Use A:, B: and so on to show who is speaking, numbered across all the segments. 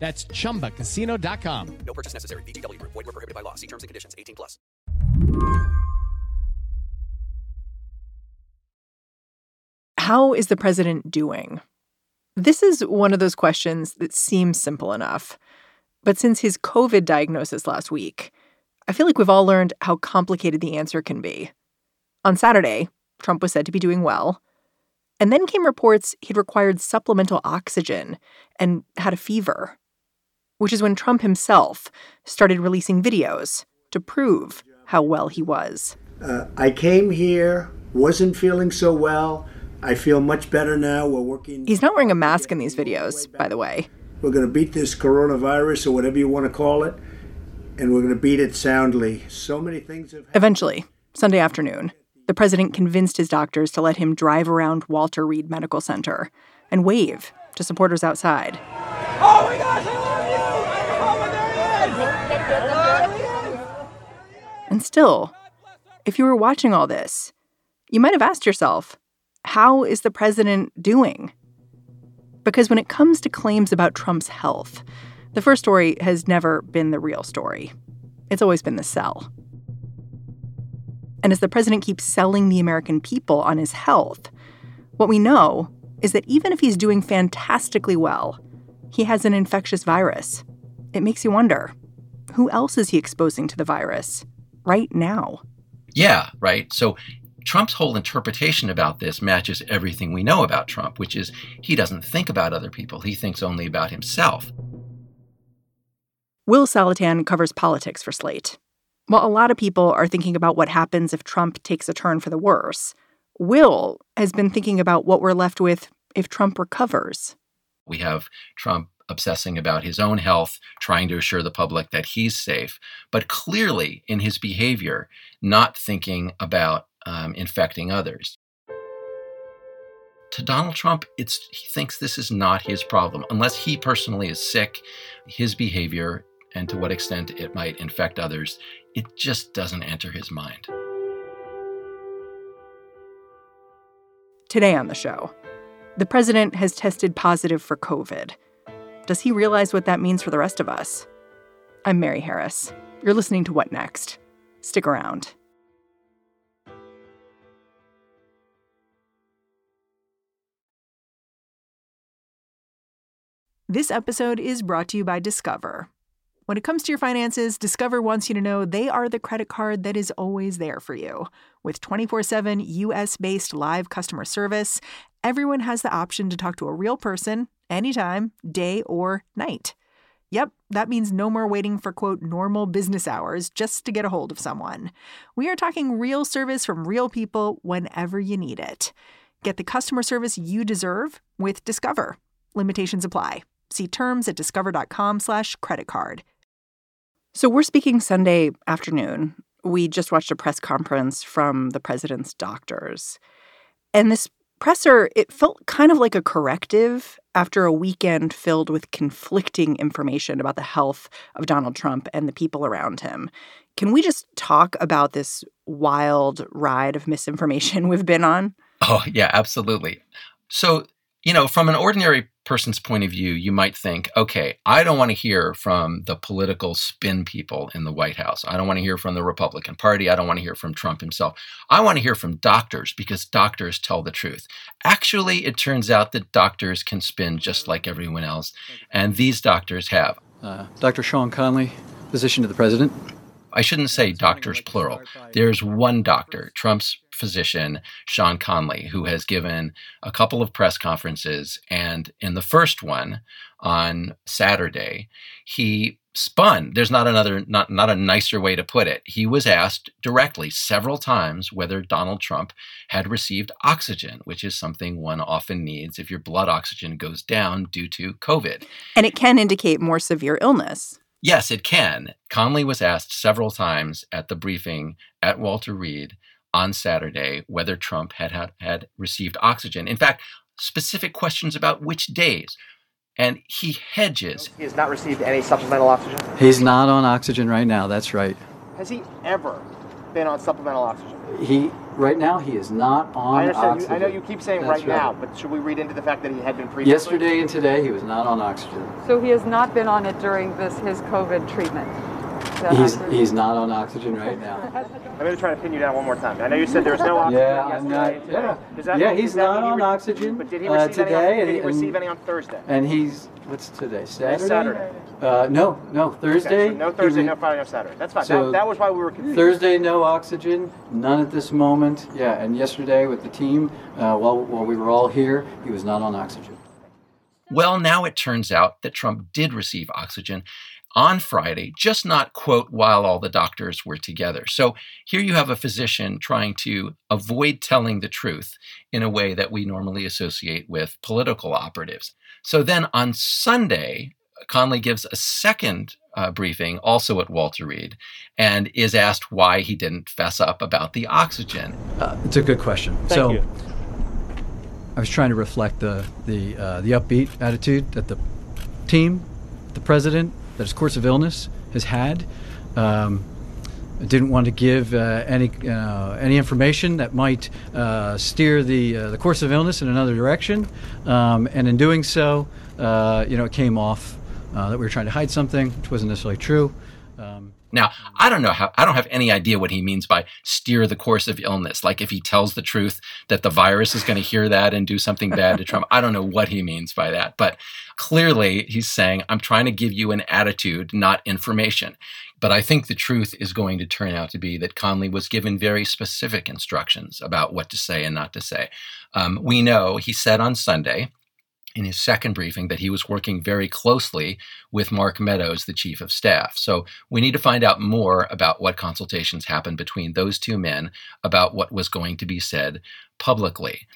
A: That's chumbacasino.com.
B: No purchase necessary. VGW Group. Void were prohibited by law. See terms and conditions. 18 plus.
C: How is the president doing? This is one of those questions that seems simple enough. But since his COVID diagnosis last week, I feel like we've all learned how complicated the answer can be. On Saturday, Trump was said to be doing well. And then came reports he'd required supplemental oxygen and had a fever, which is when Trump himself started releasing videos to prove how well he was.
D: Uh, I came here, wasn't feeling so well. I feel much better now. We're working.
C: He's not wearing a mask in these videos, by the way.
D: We're going to beat this coronavirus or whatever you want to call it, and we're going to beat it soundly. So many things have happened.
C: Eventually, Sunday afternoon, the president convinced his doctors to let him drive around Walter Reed Medical Center and wave to supporters outside.
E: Oh my gosh, I love you! Oh, there he is!
C: And still, if you were watching all this, you might have asked yourself, how is the president doing? Because when it comes to claims about Trump's health, the first story has never been the real story. It's always been the sell. And as the president keeps selling the American people on his health, what we know is that even if he's doing fantastically well, he has an infectious virus. It makes you wonder who else is he exposing to the virus right now?
F: Yeah, right. So Trump's whole interpretation about this matches everything we know about Trump, which is he doesn't think about other people, he thinks only about himself.
C: Will Saletan covers politics for Slate. While a lot of people are thinking about what happens if Trump takes a turn for the worse, Will has been thinking about what we're left with if Trump recovers.
F: We have Trump obsessing about his own health, trying to assure the public that he's safe, but clearly in his behavior, not thinking about um, infecting others. To Donald Trump, it's he thinks this is not his problem. Unless he personally is sick, his behavior and to what extent it might infect others, it just doesn't enter his mind.
C: Today on the show, the president has tested positive for COVID. Does he realize what that means for the rest of us? I'm Mary Harris. You're listening to What Next? Stick around. This episode is brought to you by Discover. When it comes to your finances, Discover wants you to know they are the credit card that is always there for you. With 24 7 US based live customer service, everyone has the option to talk to a real person anytime, day or night. Yep, that means no more waiting for quote normal business hours just to get a hold of someone. We are talking real service from real people whenever you need it. Get the customer service you deserve with Discover. Limitations apply. See terms at discover.com slash credit card. So we're speaking Sunday afternoon. We just watched a press conference from the president's doctors. And this presser, it felt kind of like a corrective after a weekend filled with conflicting information about the health of Donald Trump and the people around him. Can we just talk about this wild ride of misinformation we've been on?
F: Oh, yeah, absolutely. So, you know, from an ordinary person's point of view, you might think, okay, I don't want to hear from the political spin people in the White House. I don't want to hear from the Republican Party. I don't want to hear from Trump himself. I want to hear from doctors because doctors tell the truth. Actually, it turns out that doctors can spin just like everyone else, and these doctors have.
G: Uh, Dr. Sean Conley, physician to the president.
F: I shouldn't say doctors plural. There's one doctor, Trump's physician, Sean Conley, who has given a couple of press conferences. And in the first one on Saturday, he spun. There's not another, not, not a nicer way to put it. He was asked directly several times whether Donald Trump had received oxygen, which is something one often needs if your blood oxygen goes down due to COVID.
C: And it can indicate more severe illness.
F: Yes, it can. Conley was asked several times at the briefing at Walter Reed on Saturday whether Trump had, had, had received oxygen. In fact, specific questions about which days. And he hedges.
H: He has not received any supplemental oxygen?
G: He's not on oxygen right now, that's right.
H: Has he ever been on supplemental oxygen?
G: He right now he is not on
H: I understand.
G: oxygen.
H: You, I know you keep saying
G: That's
H: right, now, but should we read into the fact that he had been previously?
G: Yesterday and today he was not on oxygen.
I: So he has not been on it during this his COVID treatment.
G: He's
I: accurate?
G: he's not on oxygen right now.
H: I'm going to try to pin you down one more time. I know you said there was no oxygen
G: Yeah, I'm
H: yesterday
G: not.
H: and today.
G: Yeah,
H: that
G: yeah,
H: mean-
G: he's not on
H: re-
G: oxygen
H: But did he
G: uh,
H: receive any? On, did he receive
G: and-
H: any on Thursday?
G: And he's what's today? Saturday.
H: Saturday.
G: Uh, no, no Thursday.
H: Okay, so no
G: he
H: Thursday,
G: re-
H: no Friday, no Saturday. That's fine.
G: So
H: that, that was why we were confused.
G: Thursday, no oxygen, none at this moment. Yeah, and yesterday with the team, uh, while while we were all here, he was not on oxygen.
F: Well, now it turns out that Trump did receive oxygen on Friday, just not, quote, while all the doctors were together. So here you have a physician trying to avoid telling the truth in a way that we normally associate with political operatives. So then on Sunday, Conley gives a second uh, briefing, also at Walter Reed, and is asked why he didn't fess up about the oxygen.
G: Uh, it's a good question.
H: Thank
G: so
H: you.
G: I was trying to reflect the the uh, the upbeat attitude that the team, the president, that his course of illness has had. Um, I didn't want to give uh, any uh, any information that might uh, steer the uh, the course of illness in another direction, um, and in doing so, uh, you know, it came off uh, that we were trying to hide something, which wasn't necessarily true.
F: Now, I don't know how, I don't have any idea what he means by steer the course of illness. Like if he tells the truth that the virus is going to hear that and do something bad to Trump. I don't know what he means by that. But clearly he's saying, I'm trying to give you an attitude, not information. But I think the truth is going to turn out to be that Conley was given very specific instructions about what to say and not to say. Um, we know he said on Sunday, in his second briefing that he was working very closely with Mark Meadows, the chief of staff. So we need to find out more about what consultations happened between those two men about what was going to be said publicly.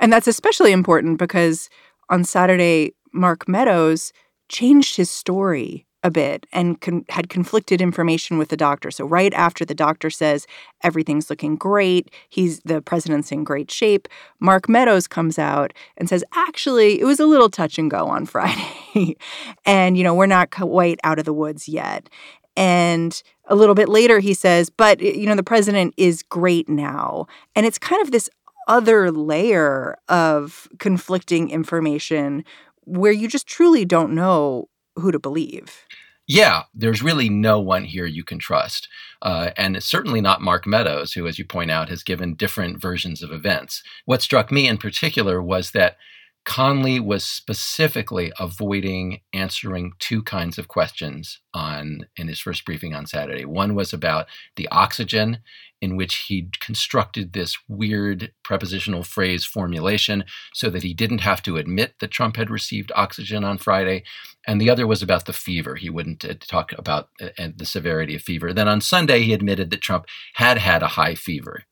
C: And that's especially important because on Saturday, Mark Meadows changed his story a bit and con- had conflicted information with the doctor. So right after the doctor says everything's looking great, he's the president's in great shape, Mark Meadows comes out and says actually it was a little touch and go on Friday. and you know, we're not quite out of the woods yet. And a little bit later he says, but you know, the president is great now. And it's kind of this other layer of conflicting information where you just truly don't know who to believe.
F: Yeah, there's really no one here you can trust. Uh, and it's certainly not Mark Meadows, who, as you point out, has given different versions of events. What struck me in particular was that Conley was specifically avoiding answering two kinds of questions on in his first briefing on Saturday. One was about the oxygen, in which he constructed this weird prepositional phrase formulation so that he didn't have to admit that Trump had received oxygen on Friday. And the other was about the fever. He wouldn't uh, talk about uh, the severity of fever. Then on Sunday, he admitted that Trump had had a high fever.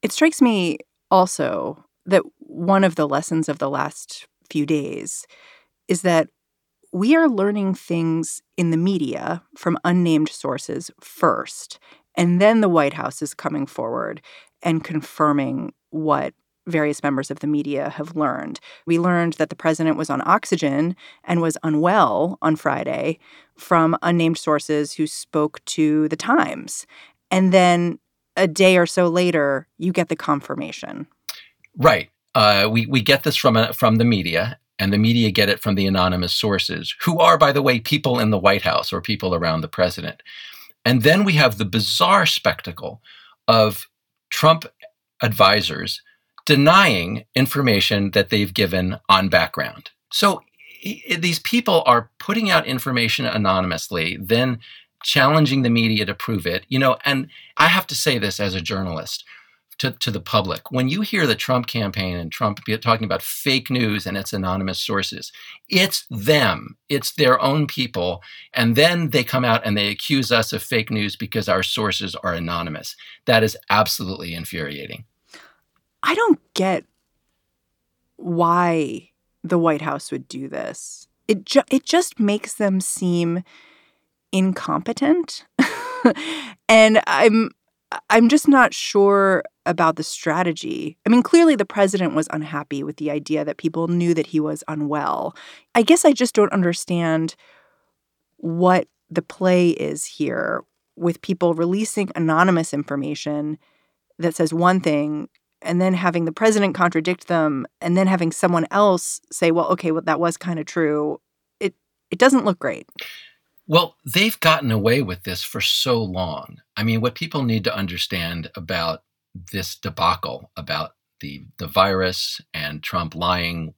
C: It strikes me also that one of the lessons of the last few days is that we are learning things in the media from unnamed sources first, and then the White House is coming forward and confirming what various members of the media have learned. We learned that the president was on oxygen and was unwell on Friday from unnamed sources who spoke to the Times. And then a day or so later, you get the confirmation.
F: Right. Uh, we we get this from a, from the media, and the media get it from the anonymous sources, who are, by the way, people in the White House or people around the president. And then we have the bizarre spectacle of Trump advisors denying information that they've given on background. So these people are putting out information anonymously, then challenging the media to prove it. You know, and I have to say this as a journalist to, to the public. When you hear the Trump campaign and Trump talking about fake news and its anonymous sources, it's them, it's their own people. And then they come out and they accuse us of fake news because our sources are anonymous. That is absolutely infuriating.
C: I don't get why the White House would do this. It ju- it just makes them seem incompetent. and I'm I'm just not sure about the strategy. I mean, clearly the president was unhappy with the idea that people knew that he was unwell. I guess I just don't understand what the play is here with people releasing anonymous information that says one thing and then having the president contradict them and then having someone else say, well, okay, well, that was kind of true. It it doesn't look great.
F: Well, they've gotten away with this for so long. I mean, what people need to understand about this debacle about the the virus and Trump lying,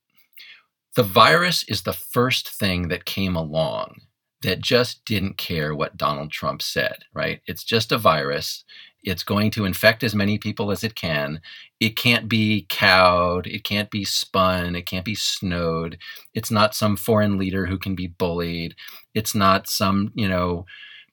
F: the virus is the first thing that came along that just didn't care what Donald Trump said, right? It's just a virus. It's going to infect as many people as it can. It can't be cowed. It can't be spun. It can't be snowed. It's not some foreign leader who can be bullied. It's not some, you know,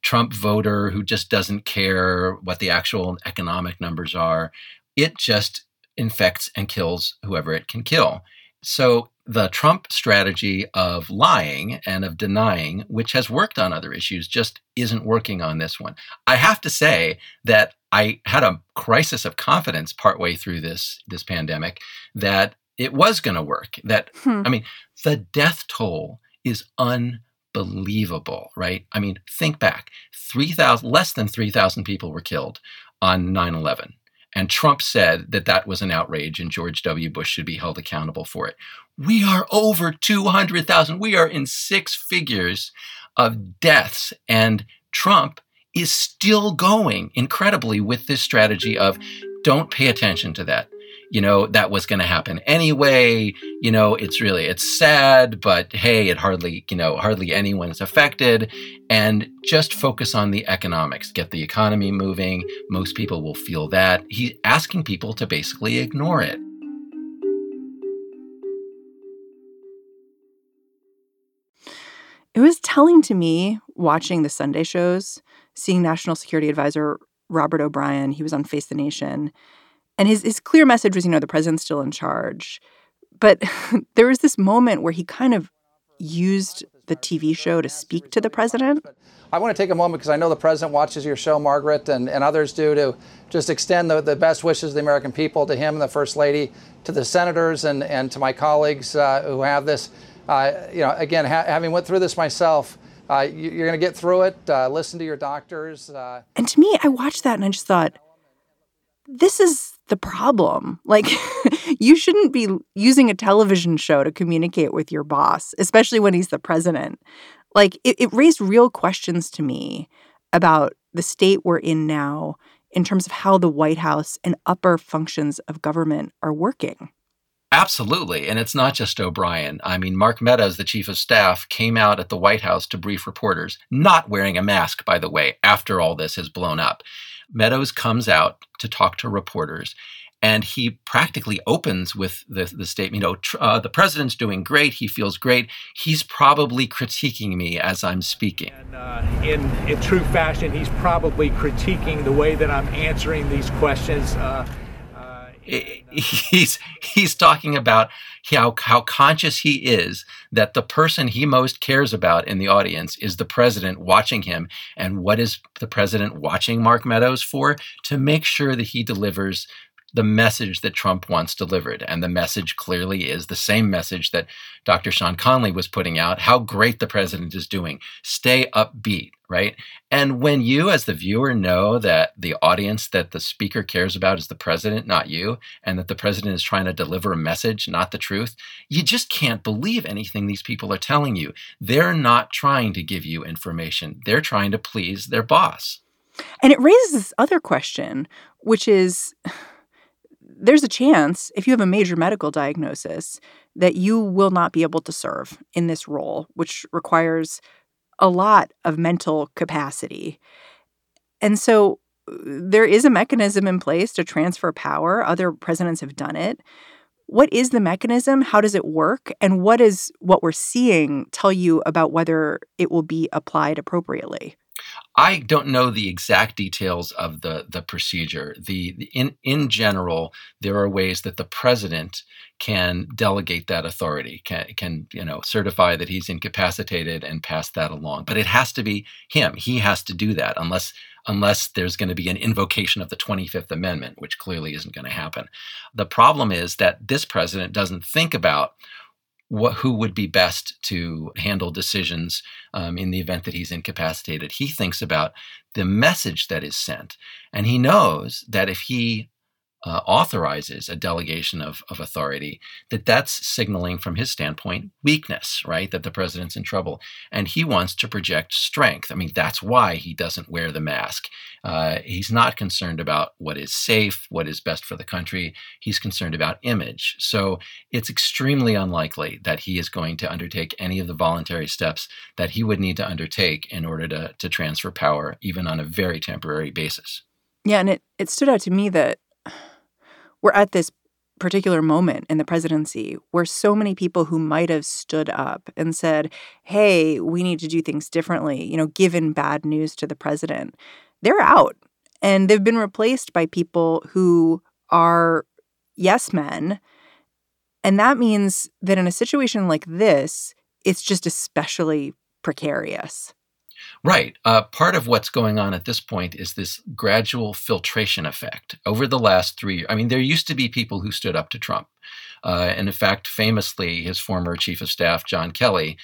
F: Trump voter who just doesn't care what the actual economic numbers are. It just infects and kills whoever it can kill. So the Trump strategy of lying and of denying, which has worked on other issues, just isn't working on this one. I have to say that I had a crisis of confidence partway through this this pandemic that it was going to work. That hmm. I mean, the death toll is unbelievable, right? I mean, think back. 3,000 less than 3,000 people were killed on 9/11. And Trump said that that was an outrage and George W. Bush should be held accountable for it. We are over 200,000. We are in six figures of deaths. And Trump is still going incredibly with this strategy of don't pay attention to that you know that was going to happen anyway. You know it's really it's sad but hey it hardly you know hardly anyone is affected. And just focus on the economics. Get the economy moving. Most people will feel that. He's asking people to basically ignore it.
C: It was telling to me watching the sunday shows seeing national security advisor robert o'brien he was on face the nation and his, his clear message was, you know, the president's still in charge. But there was this moment where he kind of used the TV show to speak to the president.
J: I want to take a moment because I know the president watches your show, Margaret, and, and others do, to just extend the, the best wishes of the American people to him and the First Lady, to the senators and, and to my colleagues uh, who have this. Uh, you know, again, ha- having went through this myself, uh, you, are going to get through it. Uh, listen to your doctors. Uh.
C: and to me, I watched that and I just thought, this is the problem. Like, you shouldn't be using a television show to communicate with your boss, especially when he's the president. Like, it, it raised real questions to me about the state we're in now in terms of how the White House and upper functions of government are working.
F: Absolutely. And it's not just O'Brien. I mean, Mark Meadows, the chief of staff, came out at the White House to brief reporters, not wearing a mask, by the way, after all this has blown up. Meadows comes out to talk to reporters. And he practically opens with the, the statement, you know, uh, the president's doing great. He feels great. He's probably critiquing me as I'm speaking.
K: And, uh, in, in true fashion, he's probably critiquing the way that I'm answering these questions. Uh,
F: he's he's talking about how how conscious he is that the person he most cares about in the audience is the president watching him. And what is the president watching Mark Meadows for? To make sure that he delivers the message that Trump wants delivered. And the message clearly is the same message that Dr. Sean Conley was putting out how great the president is doing. Stay upbeat, right? And when you, as the viewer, know that the audience that the speaker cares about is the president, not you, and that the president is trying to deliver a message, not the truth, you just can't believe anything these people are telling you. They're not trying to give you information, they're trying to please their boss.
C: And it raises this other question, which is there's a chance if you have a major medical diagnosis that you will not be able to serve in this role, which requires a lot of mental capacity. And so uh, there is a mechanism in place to transfer power. Other presidents have done it. What is the mechanism? How does it work? And what is what we're seeing tell you about whether it will be applied appropriately?
F: I don't know the exact details of the the procedure. The, the, in in general, there are ways that the president can delegate that authority, can can you know certify that he's incapacitated and pass that along. But it has to be him. He has to do that unless unless there's going to be an invocation of the 25th Amendment, which clearly isn't going to happen. The problem is that this president doesn't think about what, who would be best to handle decisions um, in the event that he's incapacitated. He thinks about the message that is sent. And he knows that if he uh, authorizes a delegation of, of authority, that that's signaling from his standpoint weakness, right? That the president's in trouble. And he wants to project strength. I mean, that's why he doesn't wear the mask. Uh, he's not concerned about what is safe, what is best for the country. He's concerned about image. So it's extremely unlikely that he is going to undertake any of the voluntary steps that he would need to undertake in order to, to transfer power, even on a very temporary basis.
C: Yeah, and it, it stood out to me that we're at this particular moment in the presidency where so many people who might have stood up and said, hey, we need to do things differently, you know, given bad news to the president, they're out. And they've been replaced by people who are yes men. And that means that in a situation like this, it's just especially precarious.
F: Right. Uh, part of what's going on at this point is this gradual filtration effect. Over the last three years, I mean, there used to be people who stood up to Trump. Uh, and in fact, famously, his former chief of staff, John Kelly,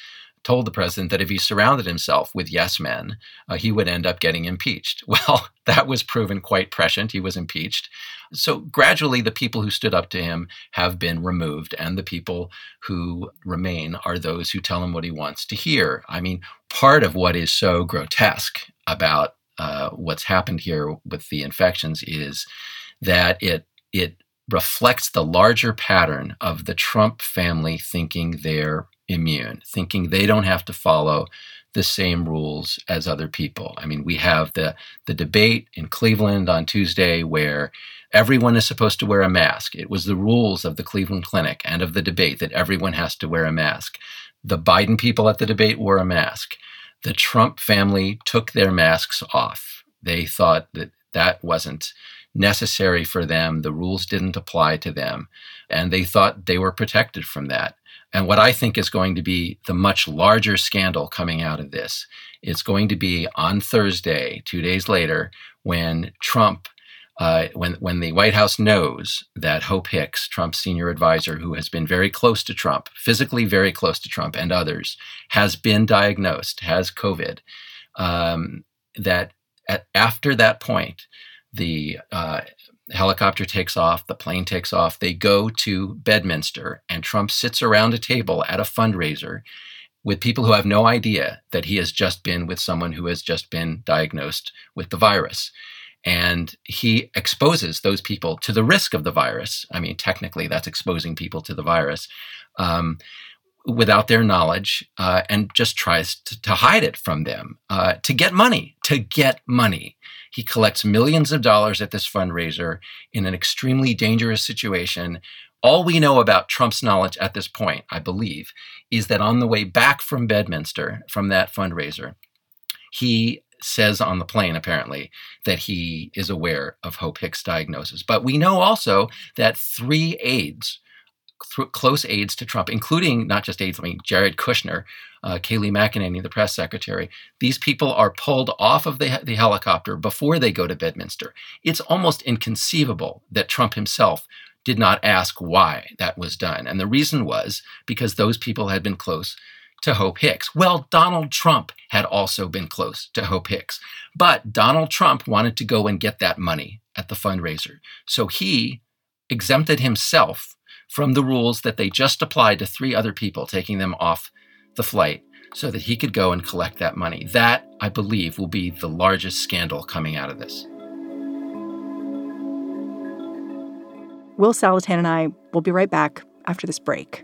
F: told the president that if he surrounded himself with yes men, uh, he would end up getting impeached. Well, that was proven quite prescient. He was impeached. So gradually, the people who stood up to him have been removed, and the people who remain are those who tell him what he wants to hear. I mean, part of what is so grotesque about uh, what's happened here with the infections is that it it reflects the larger pattern of the Trump family thinking they're immune, thinking they don't have to follow the same rules as other people. I mean, we have the the debate in Cleveland on Tuesday where everyone is supposed to wear a mask. It was the rules of the Cleveland Clinic and of the debate that everyone has to wear a mask. The Biden people at the debate wore a mask. The Trump family took their masks off. They thought that that wasn't necessary for them. The rules didn't apply to them. And they thought they were protected from that. And what I think is going to be the much larger scandal coming out of this, it's going to be on Thursday, two days later, when Trump, uh, when when the White House knows that Hope Hicks, Trump's senior advisor, who has been very close to Trump, physically very close to Trump and others, has been diagnosed, has COVID. Um, that at, after that point, the uh, helicopter takes off, the plane takes off. They go to Bedminster, and Trump sits around a table at a fundraiser with people who have no idea that he has just been with someone who has just been diagnosed with the virus. And he exposes those people to the risk of the virus. I mean, technically, that's exposing people to the virus. Um, without their knowledge uh, and just tries to, to, hide it from them uh, to get money, to get money. He collects millions of dollars at this fundraiser in an extremely dangerous situation. All we know about Trump's knowledge at this point, I believe, is that on the way back from Bedminster, from that fundraiser, he says on the plane, apparently, that he is aware of Hope Hicks' diagnosis. But we know also that three aides th- close aides to Trump, including not just aides, I mean, Jared Kushner, uh, Kayleigh McEnany, the press secretary. These people are pulled off of the, the helicopter before they go to Bedminster. It's almost inconceivable that Trump himself did not ask why that was done. And the reason was because those people had been close to Hope Hicks. Well, Donald Trump had also been close to Hope Hicks, but Donald Trump wanted to go and get that money at the fundraiser. So he exempted himself from the rules that they just applied to three other people, taking them off the flight so that he could go and collect that money. That, I believe, will be the largest scandal coming out of this.
C: Will Saletan and I will be right back after this break.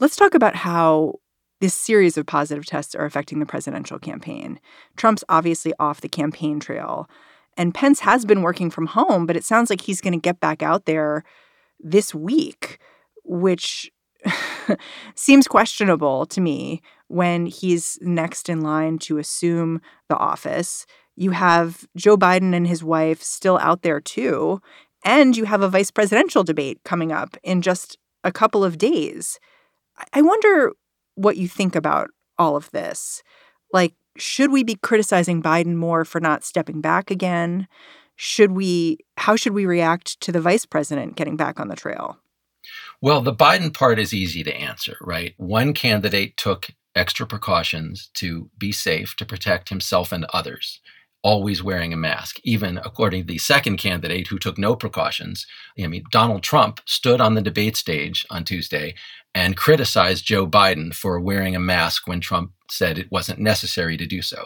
C: Let's talk about how this series of positive tests are affecting the presidential campaign. Trump's obviously off the campaign trail, and Pence has been working from home, but it sounds like he's going to get back out there this week, which seems questionable to me when he's next in line to assume the office. You have Joe Biden and his wife still out there too, and you have a vice presidential debate coming up in just a couple of days. I wonder what you think about all of this. Like, should we be criticizing Biden more for not stepping back again? Should we, how should we react to the vice president getting back on the trail?
F: Well, the Biden part is easy to answer, right? One candidate took extra precautions to be safe, to protect himself and others always wearing a mask, even according to the second candidate who took no precautions. I mean, Donald Trump stood on the debate stage on Tuesday and criticized Joe Biden for wearing a mask when Trump said it wasn't necessary to do so.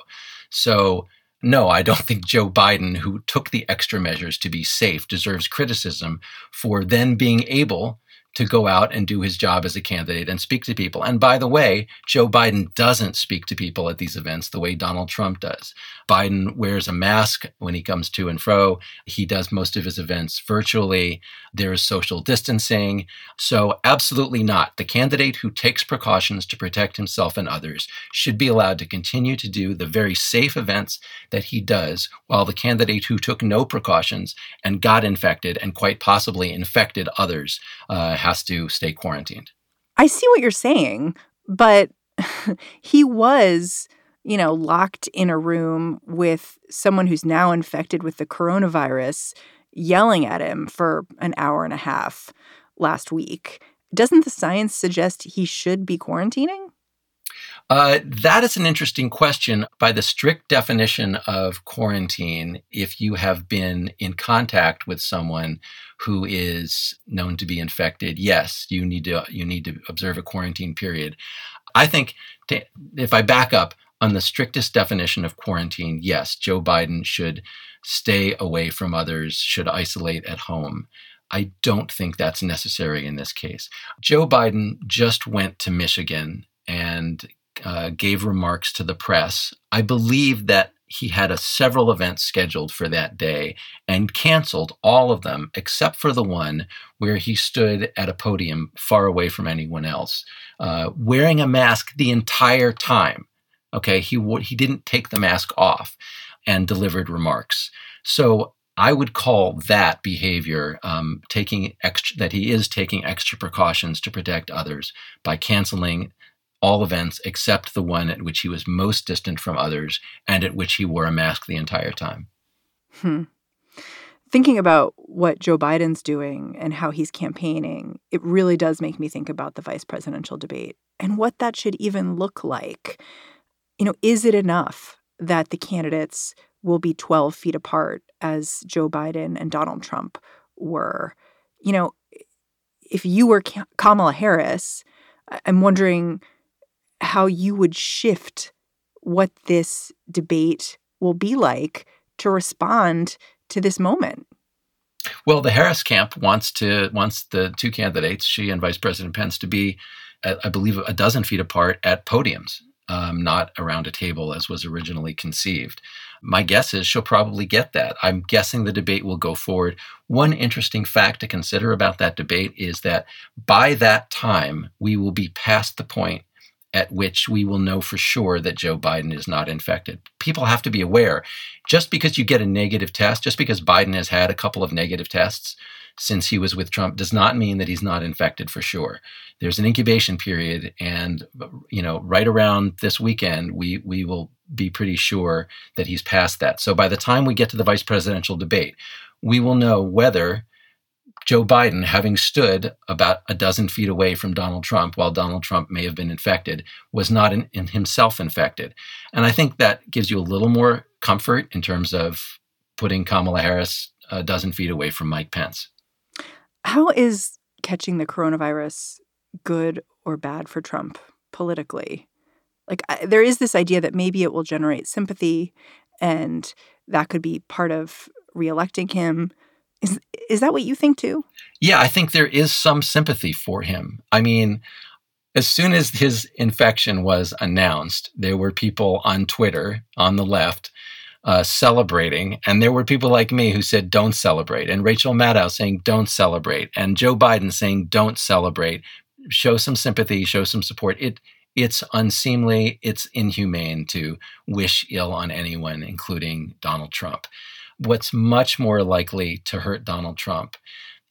F: So, no, I don't think Joe Biden, who took the extra measures to be safe, deserves criticism for then being able to go out and do his job as a candidate and speak to people. And by the way, Joe Biden doesn't speak to people at these events the way Donald Trump does. Biden wears a mask when he comes to and fro. He does most of his events virtually. There's social distancing. So, absolutely not. The candidate who takes precautions to protect himself and others should be allowed to continue to do the very safe events that he does, while the candidate who took no precautions and got infected and quite possibly infected others uh, has to stay quarantined.
C: I see what you're saying, but he was, you know, locked in a room with someone who's now infected with the coronavirus yelling at him for an hour and a half last week. Doesn't the science suggest he should be quarantining?
F: Uh, that is an interesting question. By the strict definition of quarantine, if you have been in contact with someone who is known to be infected, yes, you need to you need to observe a quarantine period. I think to, if I back up on the strictest definition of quarantine, yes, Joe Biden should stay away from others, should isolate at home. I don't think that's necessary in this case. Joe Biden just went to Michigan and uh, gave remarks to the press. I believe that he had a, several events scheduled for that day and canceled all of them except for the one where he stood at a podium far away from anyone else, uh, wearing a mask the entire time. Okay, he he didn't take the mask off and delivered remarks. So I would call that behavior um, taking extra that he is taking extra precautions to protect others by canceling all events except the one at which he was most distant from others and at which he wore a mask the entire time.
C: Hmm. Thinking about what Joe Biden's doing and how he's campaigning, it really does make me think about the vice presidential debate and what that should even look like. You know, is it enough that the candidates will be 12 feet apart as Joe Biden and Donald Trump were? You know, if you were Kamala Harris, I'm wondering how you would shift what this debate will be like to respond to this moment.
F: Well, the Harris camp wants to wants the two candidates, she and Vice President Pence, to be, I believe, a dozen feet apart at podiums, um, not around a table as was originally conceived. My guess is she'll probably get that. I'm guessing the debate will go forward. One interesting fact to consider about that debate is that by that time, we will be past the point at which we will know for sure that Joe Biden is not infected. People have to be aware just because you get a negative test, just because Biden has had a couple of negative tests since he was with Trump does not mean that he's not infected for sure. There's an incubation period and you know right around this weekend we we will be pretty sure that he's past that. So by the time we get to the vice presidential debate, we will know whether Joe Biden, having stood about a dozen feet away from Donald Trump while Donald Trump may have been infected, was not in, in himself infected. And I think that gives you a little more comfort in terms of putting Kamala Harris a dozen feet away from Mike Pence.
C: How is catching the coronavirus good or bad for Trump politically? Like, I, there is this idea that maybe it will generate sympathy and that could be part of reelecting him. Is, is that what you think too?
F: Yeah, I think there is some sympathy for him. I mean, as soon as his infection was announced, there were people on Twitter on the left uh, celebrating, and there were people like me who said, "Don't celebrate," and Rachel Maddow saying, "Don't celebrate," and Joe Biden saying, "Don't celebrate." Show some sympathy, show some support. It it's unseemly, it's inhumane to wish ill on anyone, including Donald Trump. What's much more likely to hurt Donald Trump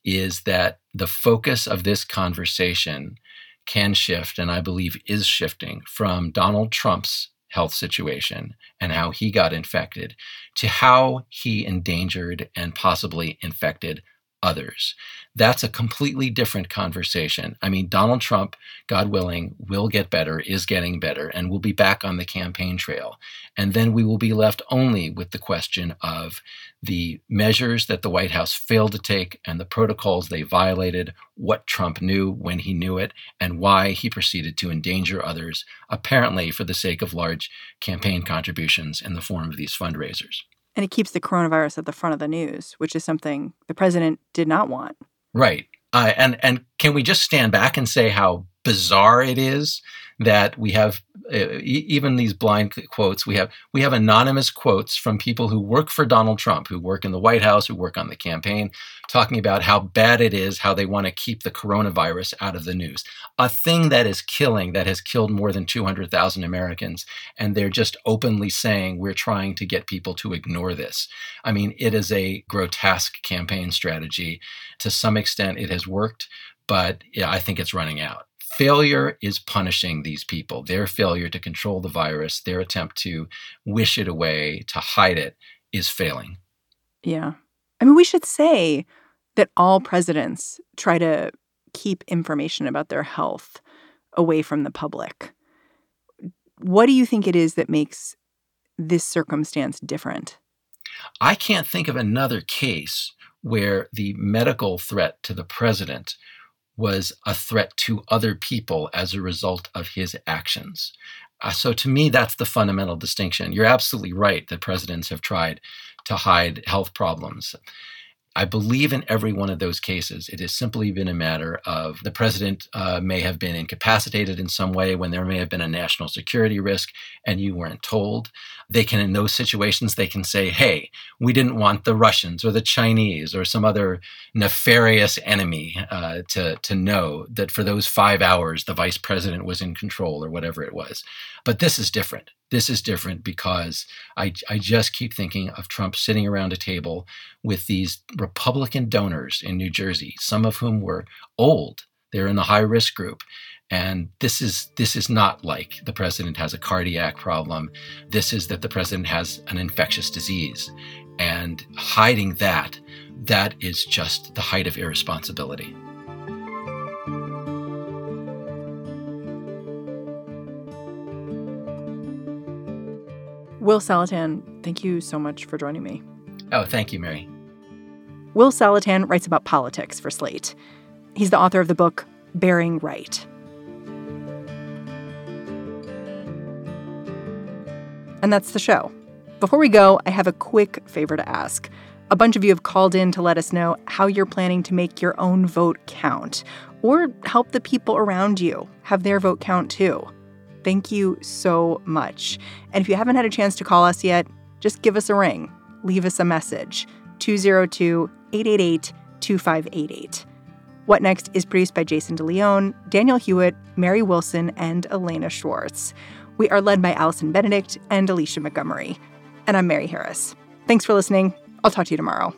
F: is that the focus of this conversation can shift, and I believe is shifting from Donald Trump's health situation and how he got infected to how he endangered and possibly infected others. That's a completely different conversation. I mean, Donald Trump, God willing, will get better, is getting better, and will be back on the campaign trail. And then we will be left only with the question of the measures that the White House failed to take and the protocols they violated, what Trump knew when he knew it, and why he proceeded to endanger others, apparently for the sake of large campaign contributions in the form of these fundraisers.
C: And it keeps the coronavirus at the front of the news, which is something the president did not want.
F: Right. Uh, and and can we just stand back and say how bizarre it is that we have uh, even these blind quotes we have we have anonymous quotes from people who work for Donald Trump who work in the White House who work on the campaign talking about how bad it is how they want to keep the coronavirus out of the news. A thing that is killing that has killed more than 200,000 Americans and they're just openly saying we're trying to get people to ignore this. I mean it is a grotesque campaign strategy. To some extent it has worked but yeah, I think it's running out failure is punishing these people. Their failure to control the virus, their attempt to wish it away, to hide it, is failing.
C: Yeah. I mean, we should say that all presidents try to keep information about their health away from the public. What do you think it is that makes this circumstance different?
F: I can't think of another case where the medical threat to the president was a threat to other people as a result of his actions. Uh, so to me, that's the fundamental distinction. You're absolutely right that presidents have tried to hide health problems. I believe in every one of those cases, it has simply been a matter of the president uh, may have been incapacitated in some way when there may have been a national security risk and you weren't told. They can, in those situations, they can say, hey, we didn't want the Russians or the Chinese or some other nefarious enemy uh, to, to know that for those five hours the vice president was in control or whatever it was. But this is different. This is different because I, I just keep thinking of Trump sitting around a table with these Republican donors in New Jersey, some of whom were old. They're in the high risk group. And this is this is not like the president has a cardiac problem. This is that the president has an infectious disease. And hiding that, that is just the height of irresponsibility.
C: Will Saletan, thank you so much for joining me.
F: Oh, thank you, Mary.
C: Will Saletan writes about politics for Slate. He's the author of the book Bearing Right. And that's the show. Before we go, I have a quick favor to ask. A bunch of you have called in to let us know how you're planning to make your own vote count or help the people around you have their vote count too. Thank you so much. And if you haven't had a chance to call us yet, just give us a ring. Leave us a message 202 888 2588. What Next is produced by Jason DeLeon, Daniel Hewitt, Mary Wilson, and Elena Schwartz. We are led by Allison Benedikt and Alicia Montgomery. And I'm Mary Harris. Thanks for listening. I'll talk to you tomorrow.